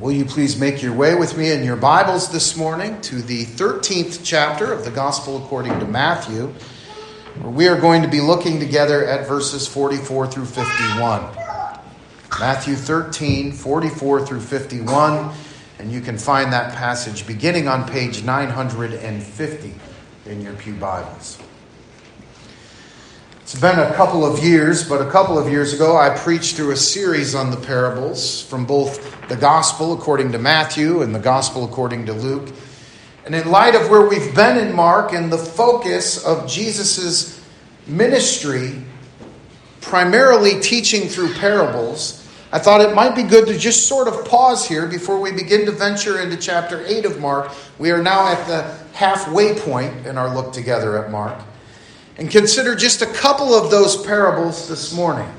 Will you please make your way with me in your Bibles this morning to the 13th chapter of the Gospel according to Matthew, where we are going to be looking together at verses 44 through 51. Matthew 13, 44 through 51, and you can find that passage beginning on page 950 in your Pew Bibles. It's been a couple of years, but a couple of years ago, I preached through a series on the parables from both the Gospel according to Matthew and the Gospel according to Luke. And in light of where we've been in Mark and the focus of Jesus' ministry, primarily teaching through parables, I thought it might be good to just sort of pause here before we begin to venture into chapter 8 of Mark. We are now at the halfway point in our look together at Mark and consider just a couple of those parables this morning.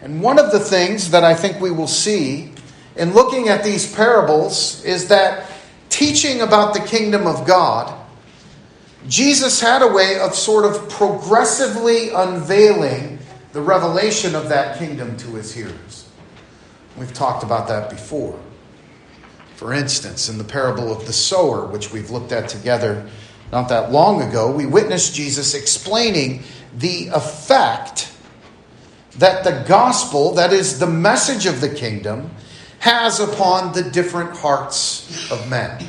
And one of the things that I think we will see in looking at these parables is that teaching about the kingdom of God, Jesus had a way of sort of progressively unveiling the revelation of that kingdom to his hearers. We've talked about that before. For instance, in the parable of the sower, which we've looked at together not that long ago, we witnessed Jesus explaining the effect that the gospel, that is the message of the kingdom, has upon the different hearts of men.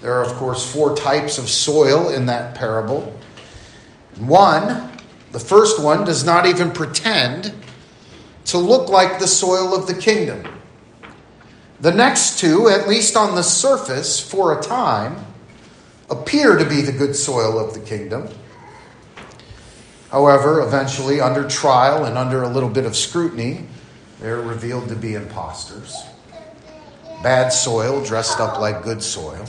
There are, of course, four types of soil in that parable. One, the first one, does not even pretend to look like the soil of the kingdom. The next two, at least on the surface for a time, appear to be the good soil of the kingdom. However, eventually, under trial and under a little bit of scrutiny, they're revealed to be impostors. Bad soil dressed up like good soil.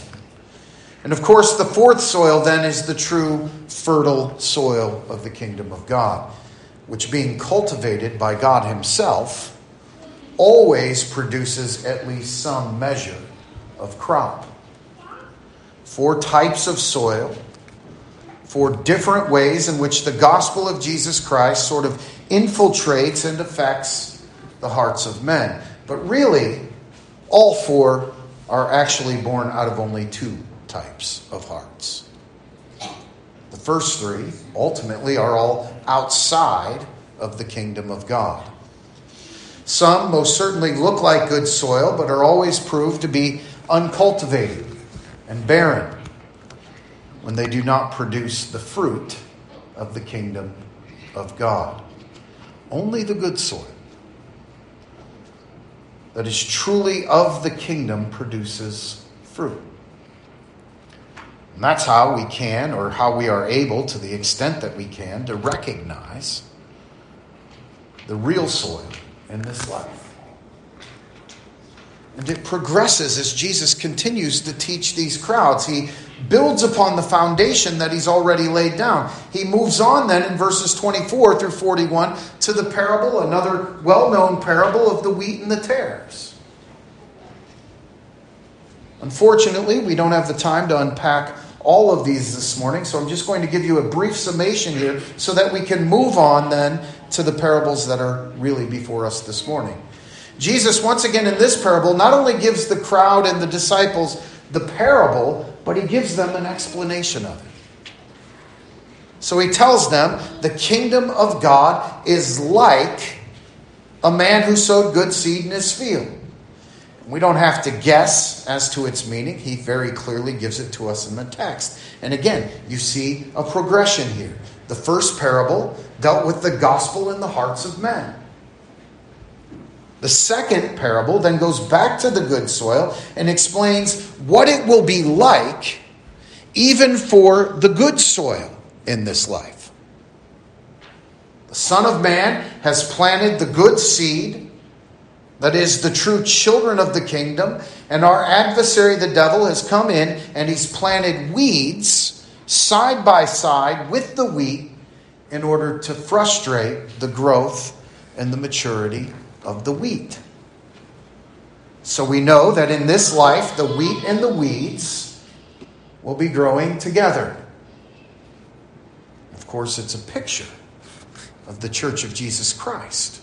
And of course, the fourth soil then is the true fertile soil of the kingdom of God, which being cultivated by God Himself always produces at least some measure of crop four types of soil, four different ways in which the gospel of Jesus Christ sort of infiltrates and affects the hearts of men. But really, all four are actually born out of only two types of hearts. The first three ultimately are all outside of the kingdom of God. Some most certainly look like good soil, but are always proved to be uncultivated and barren when they do not produce the fruit of the kingdom of God. Only the good soil that is truly of the kingdom produces fruit. And that's how we can, or how we are able, to the extent that we can, to recognize the real soil in this life. And it progresses as Jesus continues to teach these crowds. He builds upon the foundation that he's already laid down. He moves on then in verses 24 through 41 to the parable, another well known parable of the wheat and the tares. Unfortunately, we don't have the time to unpack all of these this morning, so I'm just going to give you a brief summation here so that we can move on then to the parables that are really before us this morning. Jesus, once again in this parable, not only gives the crowd and the disciples the parable, but he gives them an explanation of it. So he tells them the kingdom of God is like a man who sowed good seed in his field. We don't have to guess as to its meaning. He very clearly gives it to us in the text. And again, you see a progression here. The first parable dealt with the gospel in the hearts of men. The second parable then goes back to the good soil and explains what it will be like even for the good soil in this life. The Son of Man has planted the good seed, that is, the true children of the kingdom, and our adversary, the devil, has come in and he's planted weeds side by side with the wheat in order to frustrate the growth and the maturity of the wheat. So we know that in this life, the wheat and the weeds will be growing together. Of course, it's a picture of the church of Jesus Christ.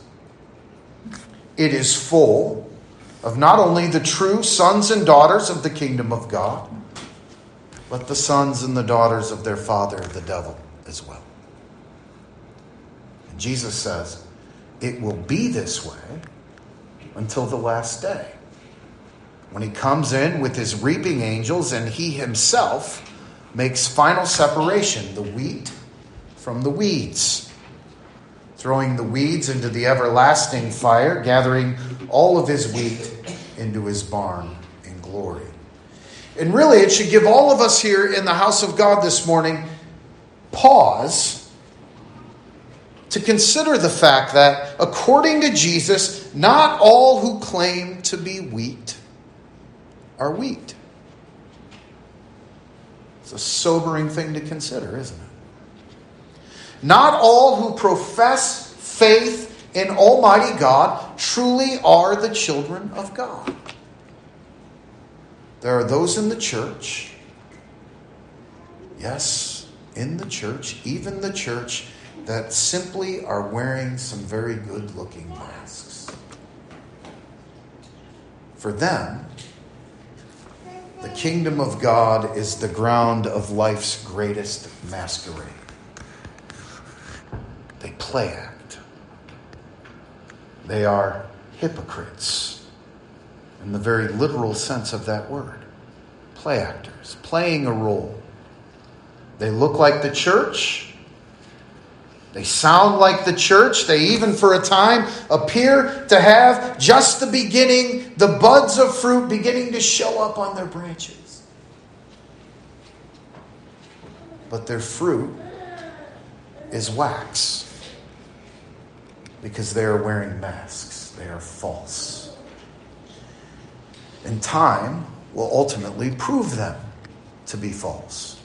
It is full of not only the true sons and daughters of the kingdom of God, but the sons and the daughters of their father, the devil, as well. And Jesus says, it will be this way until the last day. When he comes in with his reaping angels and he himself makes final separation, the wheat from the weeds, throwing the weeds into the everlasting fire, gathering all of his wheat into his barn in glory. And really, it should give all of us here in the house of God this morning pause to consider the fact that, according to Jesus, not all who claim to be wheat are wheat. It's a sobering thing to consider, isn't it? Not all who profess faith in Almighty God truly are the children of God. There are those in the church, yes, in the church, even the church, that simply are wearing some very good looking masks. For them, the kingdom of God is the ground of life's greatest masquerade. They play act. They are hypocrites in the very literal sense of that word. Play actors, playing a role. They look like the church. They sound like the church. They even, for a time, appear to have just the beginning, the buds of fruit beginning to show up on their branches. But their fruit is wax because they are wearing masks, they are false. And time will ultimately prove them to be false.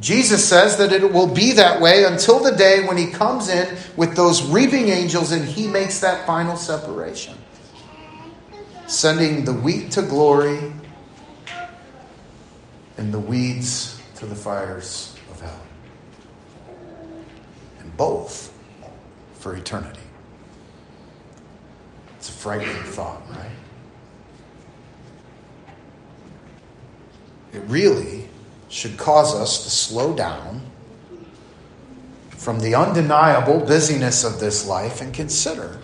Jesus says that it will be that way until the day when he comes in with those reaping angels and he makes that final separation, sending the wheat to glory and the weeds to the fires of hell. And both for eternity. It's a frightening thought, right? It really should cause us to slow down from the undeniable busyness of this life and consider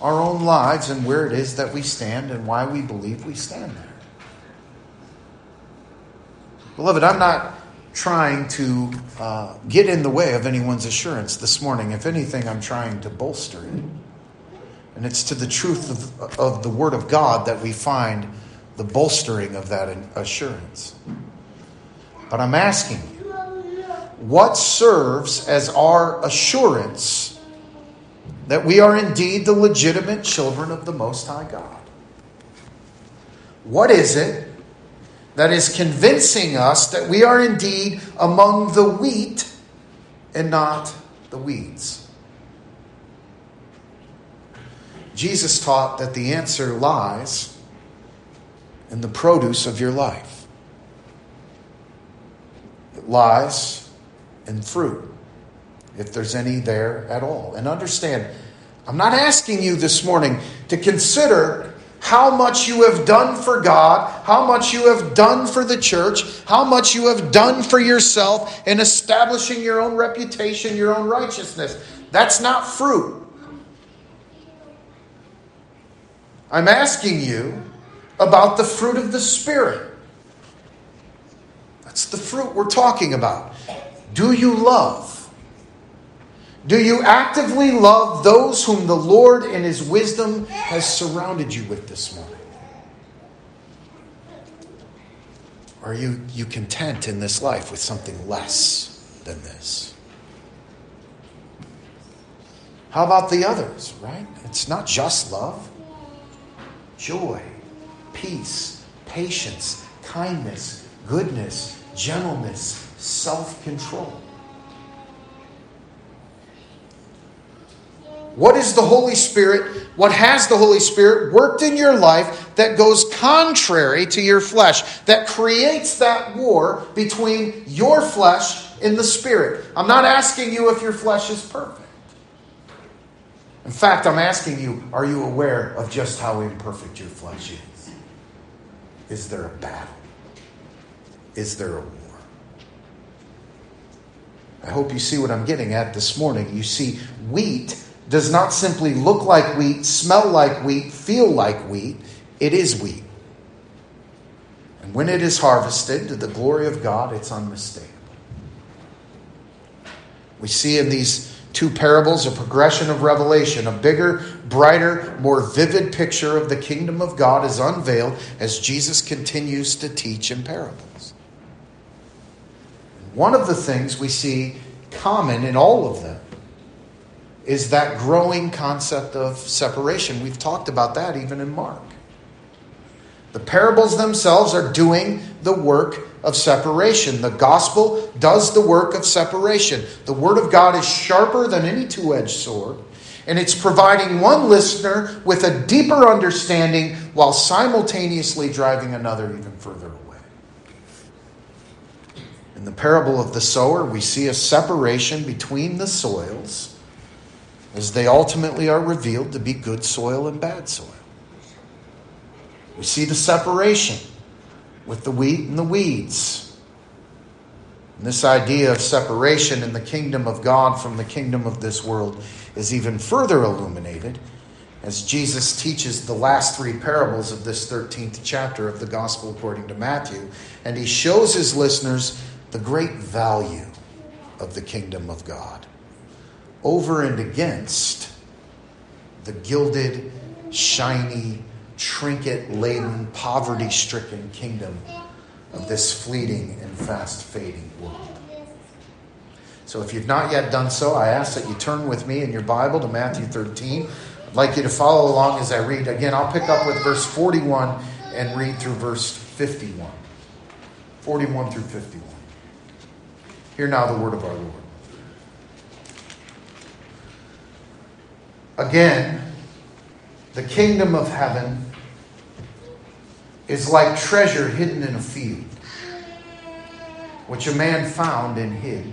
our own lives and where it is that we stand and why we believe we stand there. Beloved, I'm not trying to uh, get in the way of anyone's assurance this morning. If anything, I'm trying to bolster it. And it's to the truth of, of the Word of God that we find the bolstering of that assurance. But I'm asking you, what serves as our assurance that we are indeed the legitimate children of the Most High God? What is it that is convincing us that we are indeed among the wheat and not the weeds? Jesus taught that the answer lies in the produce of your life lies and fruit, if there's any there at all. And understand, I'm not asking you this morning to consider how much you have done for God, how much you have done for the church, how much you have done for yourself in establishing your own reputation, your own righteousness. That's not fruit. I'm asking you about the fruit of the Spirit. That's the fruit we're talking about. Do you love? Do you actively love those whom the Lord in His wisdom has surrounded you with this morning? Are you, you content in this life with something less than this? How about the others, right? It's not just love. Joy, peace, patience, kindness, goodness, gentleness, self control. What is the Holy Spirit? What has the Holy Spirit worked in your life that goes contrary to your flesh, that creates that war between your flesh and the Spirit? I'm not asking you if your flesh is perfect. In fact, I'm asking you are you aware of just how imperfect your flesh is? Is there a battle? Is there a war? I hope you see what I'm getting at this morning. You see, wheat does not simply look like wheat, smell like wheat, feel like wheat. It is wheat. And when it is harvested to the glory of God, it's unmistakable. We see in these two parables a progression of revelation. A bigger, brighter, more vivid picture of the kingdom of God is unveiled as Jesus continues to teach in parables. One of the things we see common in all of them is that growing concept of separation. We've talked about that even in Mark. The parables themselves are doing the work of separation. The gospel does the work of separation. The word of God is sharper than any two edged sword, and it's providing one listener with a deeper understanding while simultaneously driving another even further away. In the parable of the sower, we see a separation between the soils as they ultimately are revealed to be good soil and bad soil. We see the separation with the wheat and the weeds. And this idea of separation in the kingdom of God from the kingdom of this world is even further illuminated as Jesus teaches the last three parables of this 13th chapter of the Gospel according to Matthew. And he shows his listeners the great value of the kingdom of God over and against the gilded, shiny, trinket laden, poverty stricken kingdom of this fleeting and fast fading world. So, if you've not yet done so, I ask that you turn with me in your Bible to Matthew 13. I'd like you to follow along as I read. Again, I'll pick up with verse 41 and read through verse 51. 41 through 51. Hear now the word of our Lord. Again, the kingdom of heaven is like treasure hidden in a field, which a man found and hid.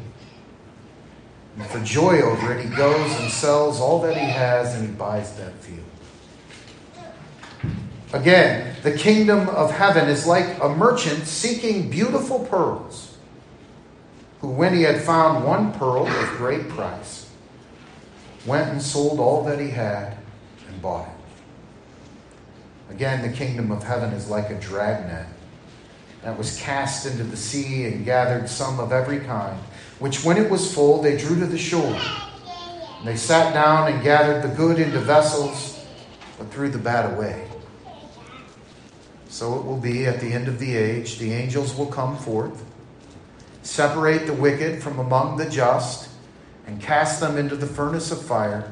And for joy over it, he goes and sells all that he has and he buys that field. Again, the kingdom of heaven is like a merchant seeking beautiful pearls, who, when he had found one pearl of great price, went and sold all that he had and bought it. Again, the kingdom of heaven is like a dragnet that was cast into the sea and gathered some of every kind, which when it was full, they drew to the shore. And they sat down and gathered the good into vessels, but threw the bad away. So it will be at the end of the age. The angels will come forth, separate the wicked from among the just, and cast them into the furnace of fire.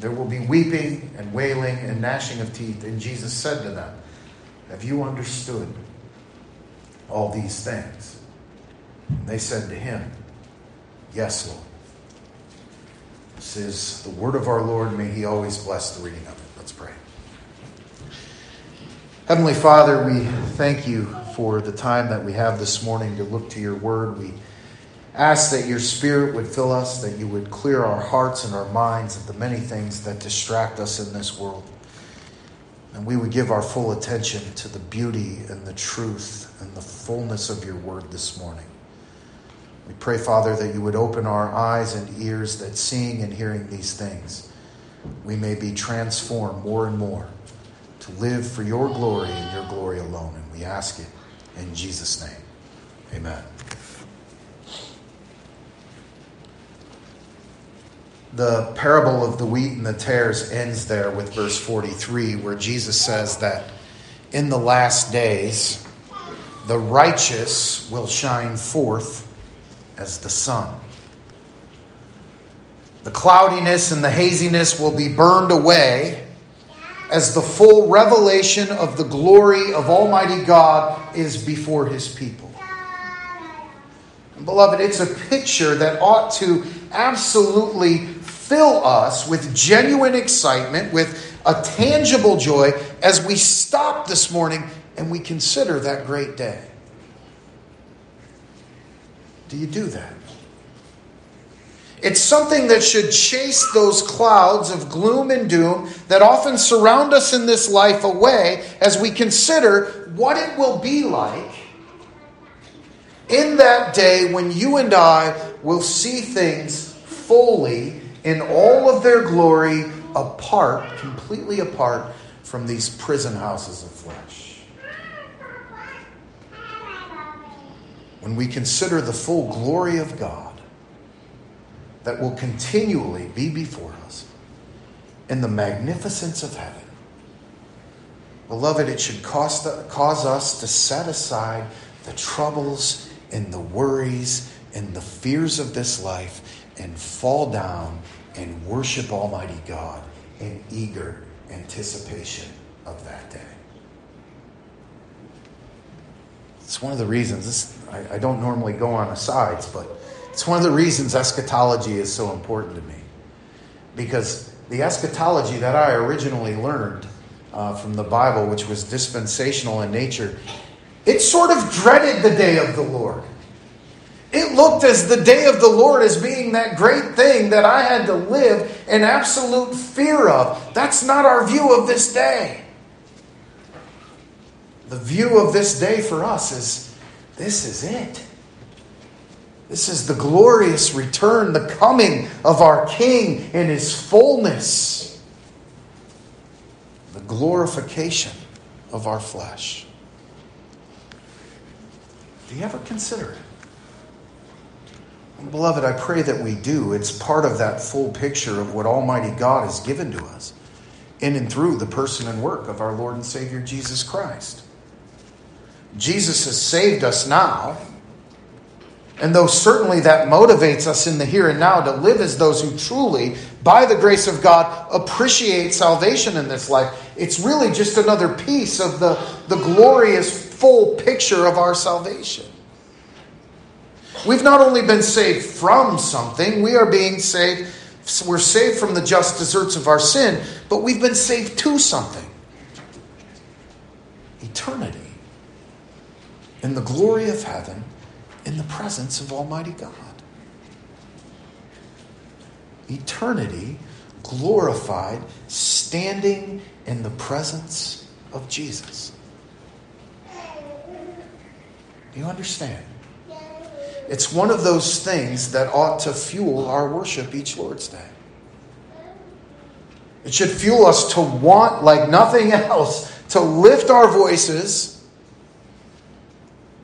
There will be weeping and wailing and gnashing of teeth. And Jesus said to them, Have you understood all these things? And they said to him, Yes, Lord. This is the word of our Lord. May he always bless the reading of it. Let's pray. Heavenly Father, we thank you for the time that we have this morning to look to your word. We ask that your Spirit would fill us, that you would clear our hearts and our minds of the many things that distract us in this world. And we would give our full attention to the beauty and the truth and the fullness of your word this morning. We pray, Father, that you would open our eyes and ears that seeing and hearing these things, we may be transformed more and more to live for your glory and your glory alone. And we ask it in Jesus' name. Amen. the parable of the wheat and the tares ends there with verse 43, where Jesus says that in the last days, the righteous will shine forth as the sun. The cloudiness and the haziness will be burned away as the full revelation of the glory of Almighty God is before his people. And beloved, it's a picture that ought to absolutely fill us with genuine excitement, with a tangible joy as we stop this morning and we consider that great day. Do you do that? It's something that should chase those clouds of gloom and doom that often surround us in this life away as we consider what it will be like in that day when you and I will see things fully in all of their glory apart, completely apart from these prison houses of flesh. When we consider the full glory of God, that will continually be before us in the magnificence of heaven. Beloved, it should cause, cause us to set aside the troubles and the worries and the fears of this life and fall down and worship Almighty God in eager anticipation of that day. It's one of the reasons, this, I, I don't normally go on asides, but it's one of the reasons eschatology is so important to me. Because the eschatology that I originally learned uh, from the Bible, which was dispensational in nature, it sort of dreaded the day of the Lord. It looked as the day of the Lord as being that great thing that I had to live in absolute fear of. That's not our view of this day. The view of this day for us is this is it. This is the glorious return, the coming of our King in his fullness, the glorification of our flesh. Do you ever consider it? Beloved, I pray that we do. It's part of that full picture of what Almighty God has given to us in and through the person and work of our Lord and Savior Jesus Christ. Jesus has saved us now and though certainly that motivates us in the here and now to live as those who truly, by the grace of God, appreciate salvation in this life, it's really just another piece of the, the glorious full picture of our salvation. We've not only been saved from something, we are being saved, we're saved from the just deserts of our sin, but we've been saved to something eternity in the glory of heaven in the presence of Almighty God. Eternity glorified, standing in the presence of Jesus. Do you understand? It's one of those things that ought to fuel our worship each Lord's Day. It should fuel us to want, like nothing else, to lift our voices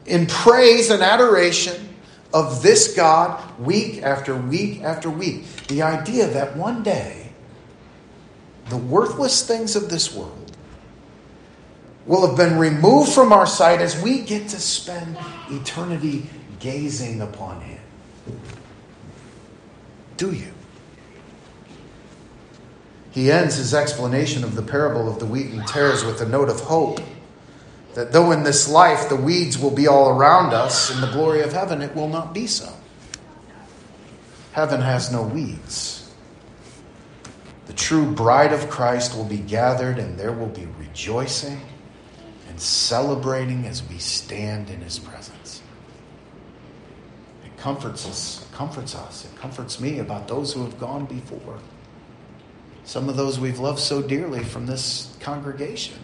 in praise and adoration of this God week after week after week. The idea that one day the worthless things of this world will have been removed from our sight as we get to spend eternity gazing upon Him. Do you? He ends his explanation of the parable of the wheat and tares with a note of hope. That though in this life the weeds will be all around us, in the glory of heaven it will not be so. Heaven has no weeds. The true bride of Christ will be gathered, and there will be rejoicing and celebrating as we stand in his presence. It comforts us, it comforts us, it comforts me about those who have gone before. Some of those we've loved so dearly from this congregation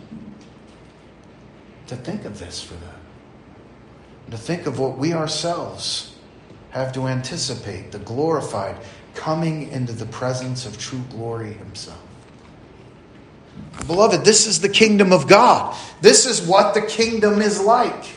to think of this for them. To think of what we ourselves have to anticipate the glorified coming into the presence of true glory Himself. Beloved, this is the kingdom of God. This is what the kingdom is like.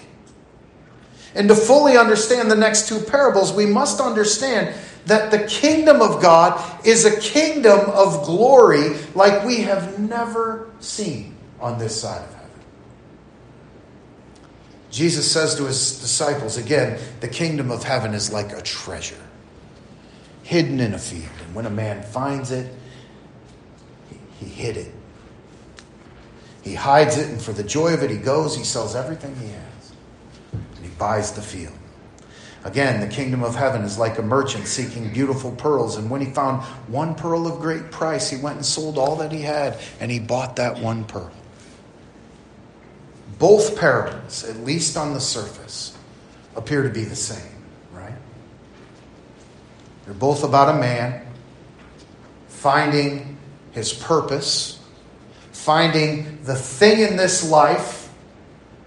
And to fully understand the next two parables, we must understand that the kingdom of God is a kingdom of glory like we have never seen on this side of heaven. Jesus says to his disciples again, the kingdom of heaven is like a treasure hidden in a field. And when a man finds it, he, hid it. He hides it, and for the joy of it, he goes, he sells everything he has, and he buys the field. Again, the kingdom of heaven is like a merchant seeking beautiful pearls. And when he found one pearl of great price, he went and sold all that he had, and he bought that one pearl. Both parables, at least on the surface, appear to be the same, right? They're both about a man finding his purpose, finding the thing in this life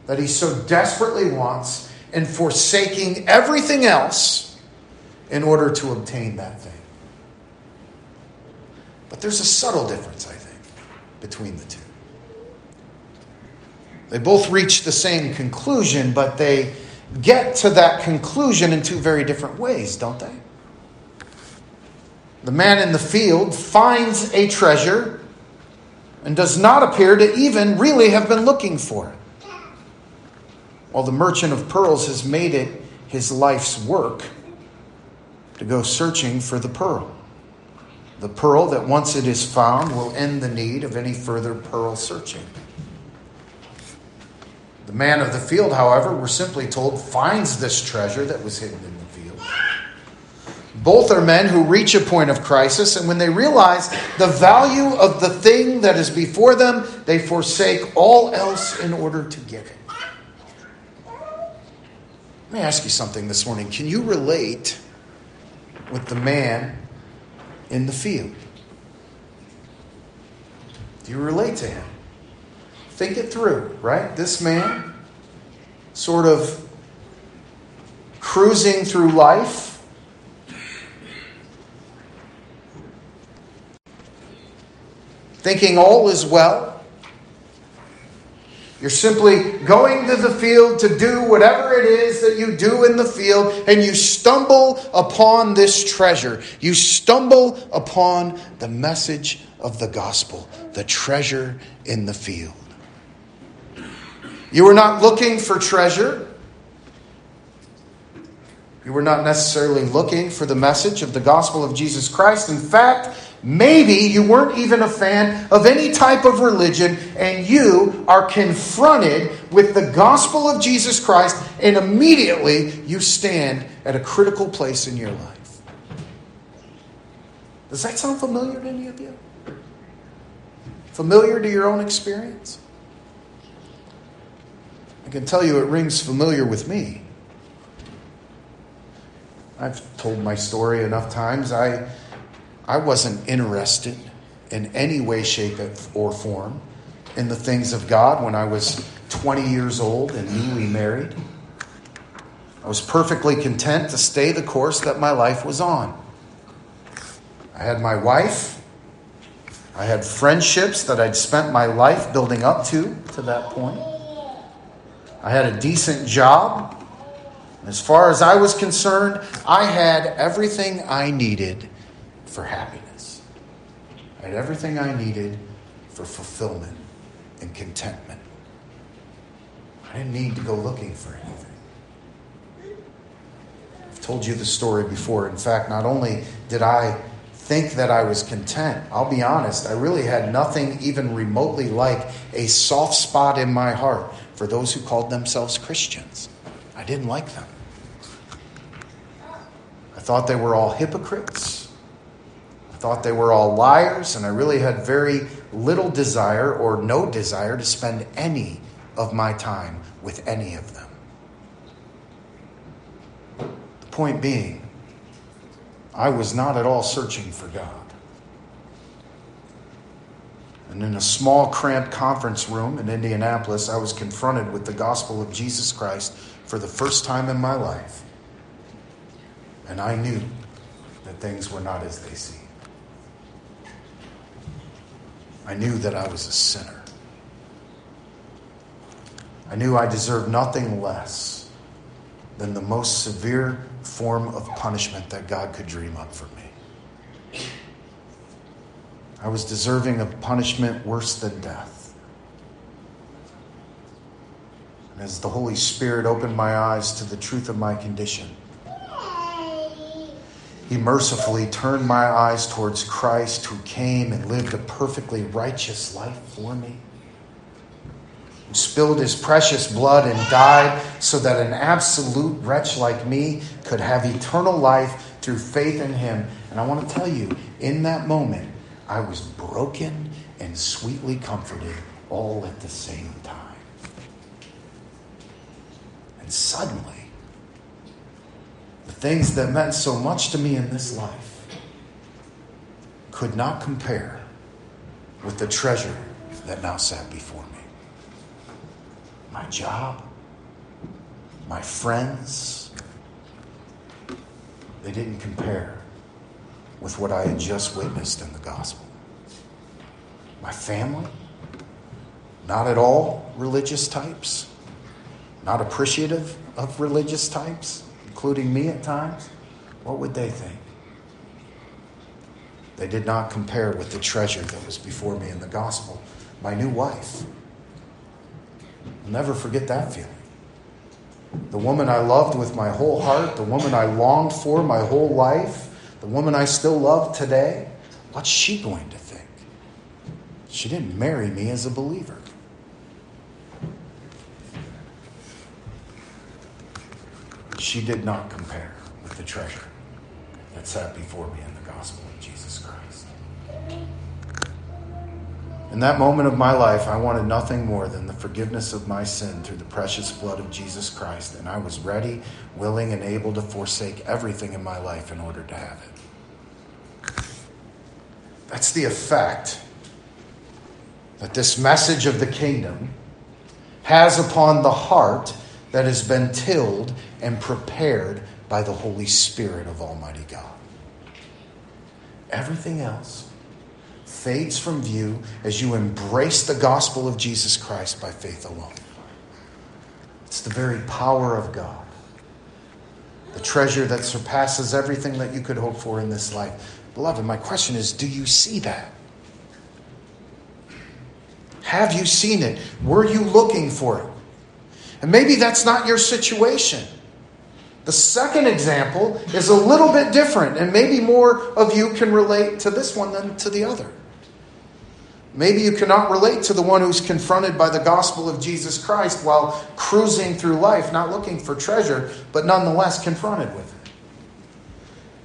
that he so desperately wants, and forsaking everything else in order to obtain that thing. But there's a subtle difference, I think, between the two. They both reach the same conclusion, but they get to that conclusion in two very different ways, don't they? The man in the field finds a treasure and does not appear to even really have been looking for it. While the merchant of pearls has made it his life's work to go searching for the pearl. The pearl that once it is found will end the need of any further pearl searching. The man of the field, however, we're simply told, finds this treasure that was hidden in the field. Both are men who reach a point of crisis, and when they realize the value of the thing that is before them, they forsake all else in order to get it. Let me ask you something this morning. Can you relate with the man in the field? Do you relate to him? Think it through, right? This man, sort of cruising through life, thinking all is well. You're simply going to the field to do whatever it is that you do in the field, and you stumble upon this treasure. You stumble upon the message of the gospel, the treasure in the field. You were not looking for treasure. You were not necessarily looking for the message of the gospel of Jesus Christ. In fact, maybe you weren't even a fan of any type of religion, and you are confronted with the gospel of Jesus Christ, and immediately you stand at a critical place in your life. Does that sound familiar to any of you? Familiar to your own experience? I can tell you it rings familiar with me. I've told my story enough times. I, I wasn't interested in any way, shape, or form in the things of God when I was 20 years old and newly married. I was perfectly content to stay the course that my life was on. I had my wife. I had friendships that I'd spent my life building up to to that point. I had a decent job. As far as I was concerned, I had everything I needed for happiness. I had everything I needed for fulfillment and contentment. I didn't need to go looking for anything. I've told you the story before. In fact, not only did I think that I was content, I'll be honest, I really had nothing even remotely like a soft spot in my heart for those who called themselves Christians. I didn't like them. I thought they were all hypocrites. I thought they were all liars, and I really had very little desire or no desire to spend any of my time with any of them. The point being, I was not at all searching for God. And in a small, cramped conference room in Indianapolis, I was confronted with the gospel of Jesus Christ for the first time in my life. And I knew that things were not as they seemed. I knew that I was a sinner. I knew I deserved nothing less than the most severe form of punishment that God could dream up for me. I was deserving of punishment worse than death. And as the Holy Spirit opened my eyes to the truth of my condition, He mercifully turned my eyes towards Christ who came and lived a perfectly righteous life for me. Who spilled his precious blood and died so that an absolute wretch like me could have eternal life through faith in him. And I want to tell you, in that moment, I was broken and sweetly comforted all at the same time. And suddenly, the things that meant so much to me in this life could not compare with the treasure that now sat before me. My job, my friends, they didn't compare with what I had just witnessed in the gospel. My family, not at all religious types, not appreciative of religious types, including me at times, what would they think? They did not compare with the treasure that was before me in the gospel. My new wife. I'll never forget that feeling. The woman I loved with my whole heart, the woman I longed for my whole life, the woman I still love today, what's she going to think? She didn't marry me as a believer. She did not compare with the treasure that sat before me in the gospel of Jesus Christ. In that moment of my life, I wanted nothing more than the forgiveness of my sin through the precious blood of Jesus Christ, and I was ready, willing, and able to forsake everything in my life in order to have it. That's the effect that this message of the kingdom has upon the heart that has been tilled and prepared by the Holy Spirit of Almighty God. Everything else fades from view as you embrace the gospel of Jesus Christ by faith alone. It's the very power of God, the treasure that surpasses everything that you could hope for in this life. Beloved, my question is do you see that? Have you seen it? Were you looking for it? And maybe that's not your situation. The second example is a little bit different, and maybe more of you can relate to this one than to the other. Maybe you cannot relate to the one who's confronted by the gospel of Jesus Christ while cruising through life, not looking for treasure, but nonetheless confronted with it.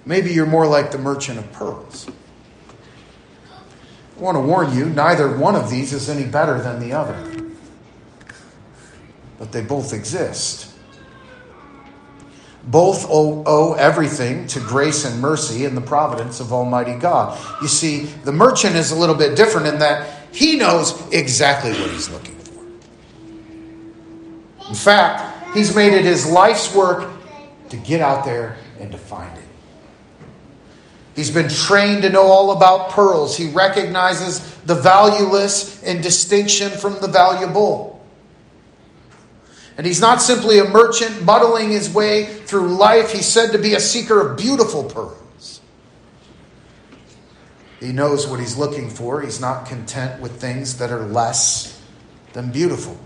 Maybe you're more like the merchant of pearls. I want to warn you, neither one of these is any better than the other. But they both exist. Both owe, everything to grace and mercy and the providence of Almighty God. You see, the merchant is a little bit different in that he knows exactly what he's looking for. In fact, he's made it his life's work to get out there and to find it. He's been trained to know all about pearls. He recognizes the valueless in distinction from the valuable. And he's not simply a merchant muddling his way through life. He's said to be a seeker of beautiful pearls. He knows what he's looking for. He's not content with things that are less than beautiful,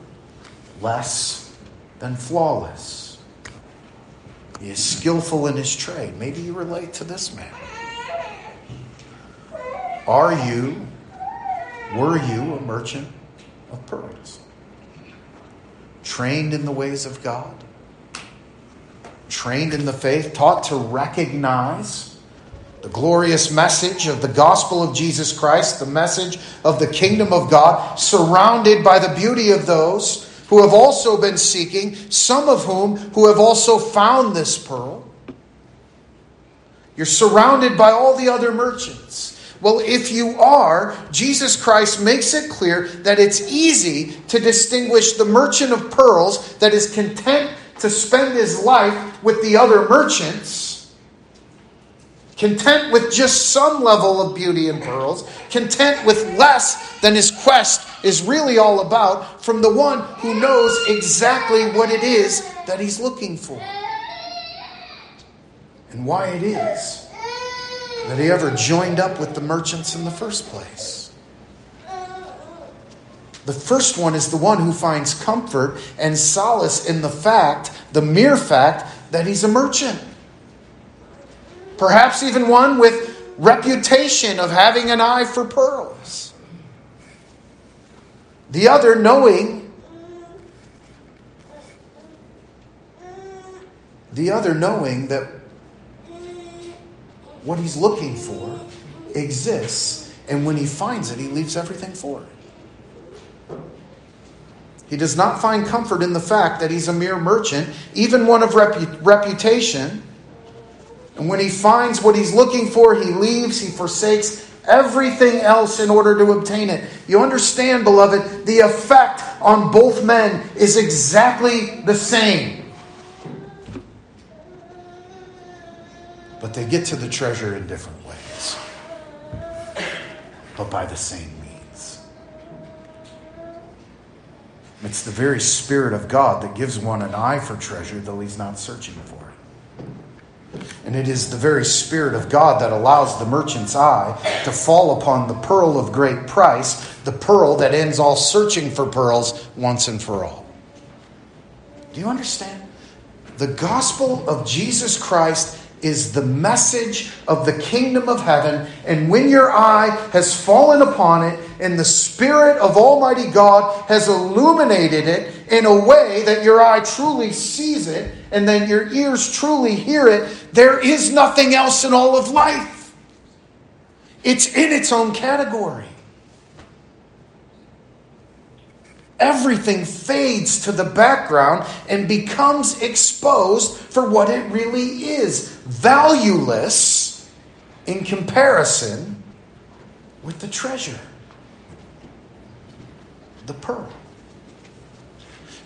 less than flawless. He is skillful in his trade. Maybe you relate to this man. Are you, were you a merchant of pearls? trained in the ways of God, trained in the faith, taught to recognize the glorious message of the gospel of Jesus Christ, the message of the kingdom of God, surrounded by the beauty of those who have also been seeking, some of whom who have also found this pearl. You're surrounded by all the other merchants. Well, if you are, Jesus Christ makes it clear that it's easy to distinguish the merchant of pearls that is content to spend his life with the other merchants, content with just some level of beauty and pearls, content with less than his quest is really all about, from the one who knows exactly what it is that he's looking for and why it is that he ever joined up with the merchants in the first place. The first one is the one who finds comfort and solace in the fact, the mere fact, that he's a merchant. Perhaps even one with reputation of having an eye for pearls. The other knowing the other knowing that what he's looking for exists, and when he finds it, he leaves everything for it. He does not find comfort in the fact that he's a mere merchant, even one of repu- reputation, And when he finds what he's looking for, he leaves, he forsakes everything else in order to obtain it. You understand, beloved, the effect on both men is exactly the same. But they get to the treasure in different ways, but by the same means. It's the very Spirit of God that gives one an eye for treasure, though he's not searching for it. And it is the very Spirit of God that allows the merchant's eye to fall upon the pearl of great price, the pearl that ends all searching for pearls once and for all. Do you understand? The gospel of Jesus Christ is the message of the kingdom of heaven. And when your eye has fallen upon it and the Spirit of Almighty God has illuminated it in a way that your eye truly sees it and then your ears truly hear it, there is nothing else in all of life. It's in its own category. Everything fades to the background and becomes exposed for what it really is valueless in comparison with the treasure, the pearl.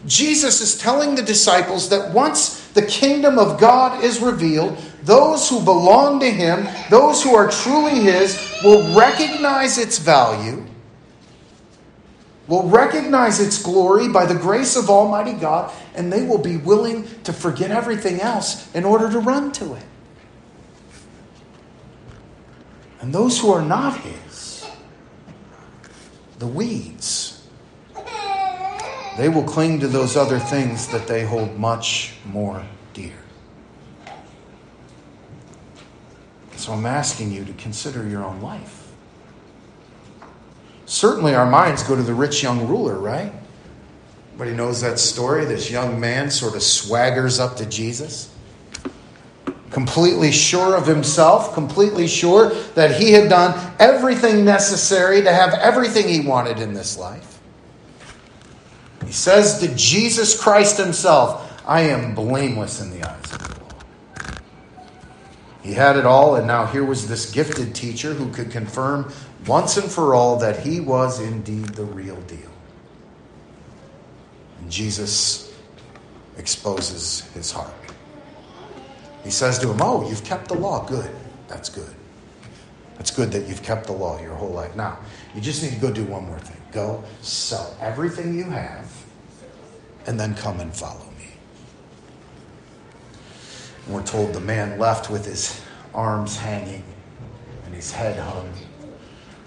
Jesus is telling the disciples that once the kingdom of God is revealed, those who belong to Him, those who are truly His, will recognize its value, will recognize its glory by the grace of Almighty God, and they will be willing to forget everything else in order to run to it. And those who are not His, the weeds, they will cling to those other things that they hold much more dear. So I'm asking you to consider your own life. Certainly, our minds go to the rich young ruler, right? Everybody knows that story. This young man sort of swaggers up to Jesus, completely sure of himself, completely sure that he had done everything necessary to have everything he wanted in this life. He says to Jesus Christ himself, I am blameless in the eyes of the law. He had it all, and now here was this gifted teacher who could confirm once and for all that he was indeed the real deal. And Jesus exposes his heart. He says to him, Oh, you've kept the law. Good. That's good. That's good that you've kept the law your whole life. Now, you just need to go do one more thing. Go sell everything you have and then come and follow me. And we're told the man left with his arms hanging and his head hung,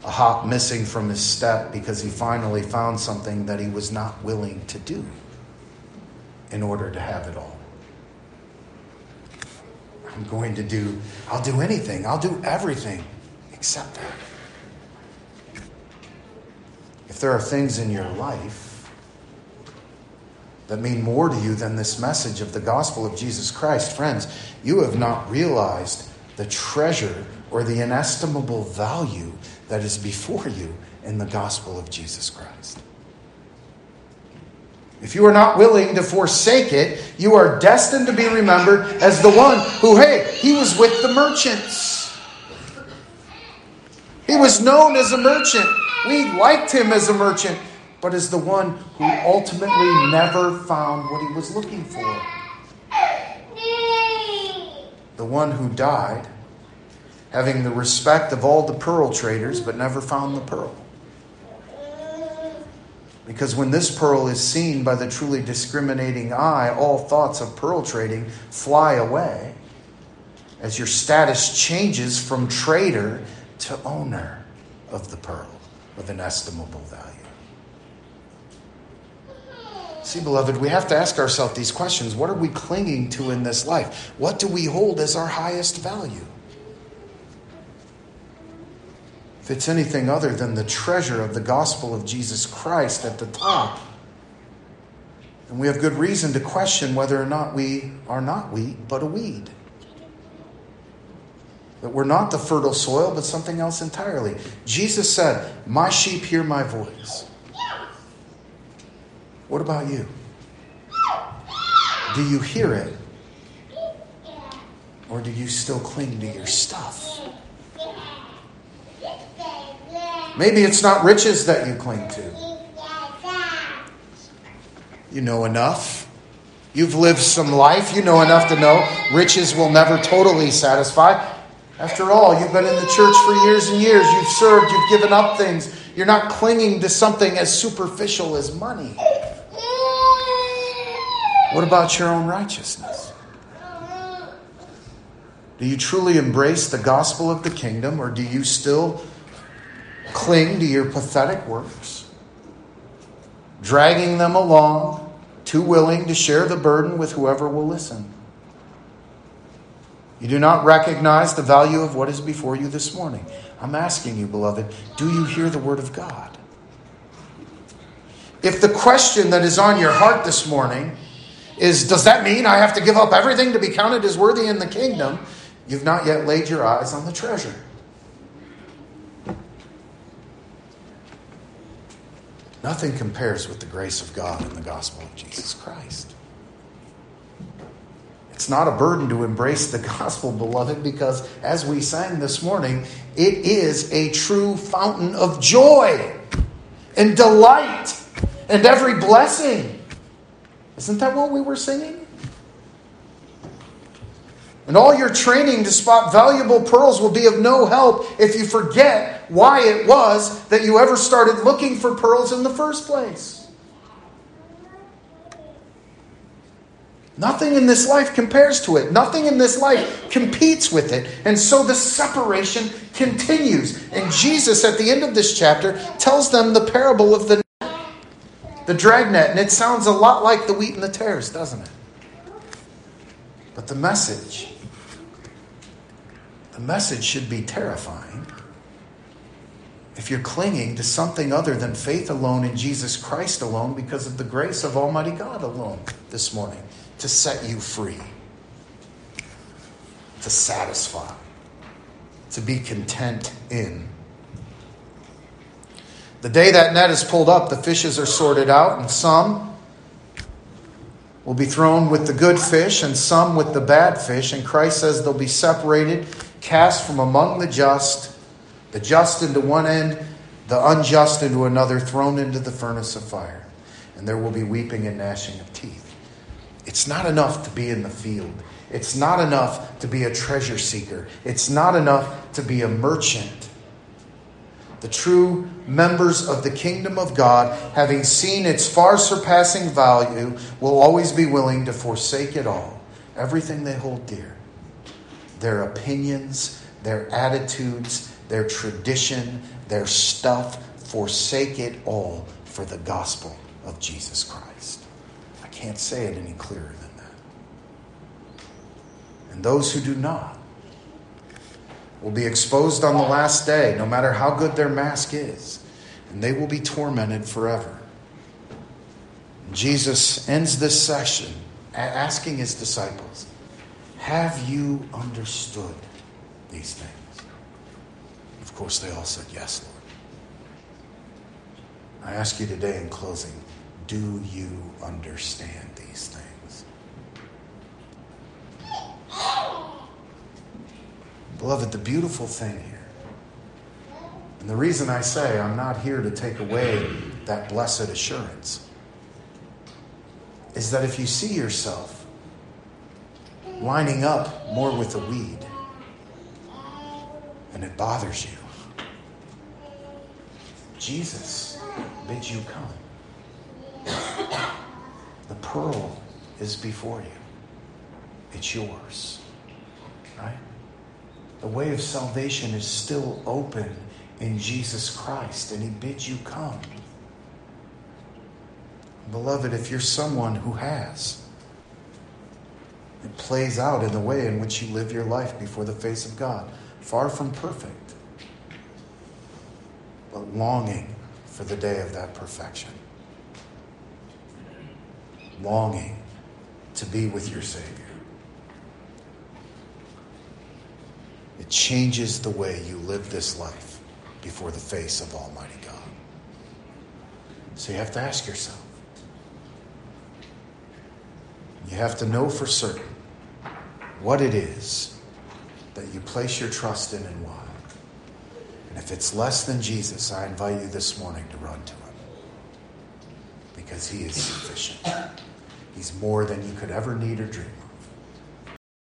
a hop missing from his step because he finally found something that he was not willing to do in order to have it all. I'm going to do, I'll do anything, I'll do everything except that. If there are things in your life that mean more to you than this message of the gospel of Jesus Christ, friends, you have not realized the treasure or the inestimable value that is before you in the gospel of Jesus Christ. If you are not willing to forsake it, you are destined to be remembered as the one who, hey, he was with the merchants. He was known as a merchant. We liked him as a merchant, but as the one who ultimately never found what he was looking for. The one who died, having the respect of all the pearl traders, but never found the pearl. Because when this pearl is seen by the truly discriminating eye, all thoughts of pearl trading fly away as your status changes from trader to owner of the pearl of inestimable value. See, beloved, we have to ask ourselves these questions. What are we clinging to in this life? What do we hold as our highest value? It's anything other than the treasure of the gospel of Jesus Christ at the top, and we have good reason to question whether or not we are not wheat, but a weed. That we're not the fertile soil, but something else entirely. Jesus said, My sheep hear my voice. What about you? Do you hear it? Or do you still cling to your stuff? Maybe it's not riches that you cling to. You know enough. You've lived some life. You know enough to know riches will never totally satisfy. After all, you've been in the church for years and years. You've served. You've given up things. You're not clinging to something as superficial as money. What about your own righteousness? Do you truly embrace the gospel of the kingdom, or do you still cling to your pathetic works, dragging them along, too willing to share the burden with whoever will listen? You do not recognize the value of what is before you this morning. I'm asking you, beloved, do you hear the word of God? If the question that is on your heart this morning is, does that mean I have to give up everything to be counted as worthy in the kingdom? You've not yet laid your eyes on the treasure. Nothing compares with the grace of God and the gospel of Jesus Christ. It's not a burden to embrace the gospel, beloved, because as we sang this morning, it is a true fountain of joy and delight and every blessing. Isn't that what we were singing? And all your training to spot valuable pearls will be of no help if you forget why it was that you ever started looking for pearls in the first place. Nothing in this life compares to it. Nothing in this life competes with it. And so the separation continues. And Jesus, at the end of this chapter, tells them the parable of the the dragnet. And it sounds a lot like the wheat and the tares, doesn't it? But the message the message should be terrifying. If you're clinging to something other than faith alone in Jesus Christ alone because of the grace of Almighty God alone this morning to set you free, to satisfy, to be content in. The day that net is pulled up, the fishes are sorted out, and some will be thrown with the good fish and some with the bad fish. And Christ says they'll be separated cast from among the just, the just into one end, the unjust into another, thrown into the furnace of fire. And there will be weeping and gnashing of teeth. It's not enough to be in the field. It's not enough to be a treasure seeker. It's not enough to be a merchant. The true members of the kingdom of God, having seen its far surpassing value, will always be willing to forsake it all, everything they hold dear their opinions, their attitudes, their tradition, their stuff, forsake it all for the gospel of Jesus Christ. I can't say it any clearer than that. And those who do not will be exposed on the last day, no matter how good their mask is, and they will be tormented forever. Jesus ends this session asking his disciples, have you understood these things? Of course, they all said, Yes, Lord. I ask you today in closing do you understand these things? Beloved, the beautiful thing here, and the reason I say I'm not here to take away that blessed assurance, is that if you see yourself lining up more with the weed and it bothers you. Jesus bids you come. The pearl is before you, it's yours. Right? The way of salvation is still open in Jesus Christ, and He bids you come. Beloved, if you're someone who has, it plays out in the way in which you live your life before the face of God. Far from perfect, but longing for the day of that perfection. Longing to be with your Savior. It changes the way you live this life before the face of Almighty God. So you have to ask yourself you have to know for certain what it is that you place your trust in and why. And if it's less than Jesus, I invite you this morning to run to him because he is sufficient. He's more than you could ever need or dream.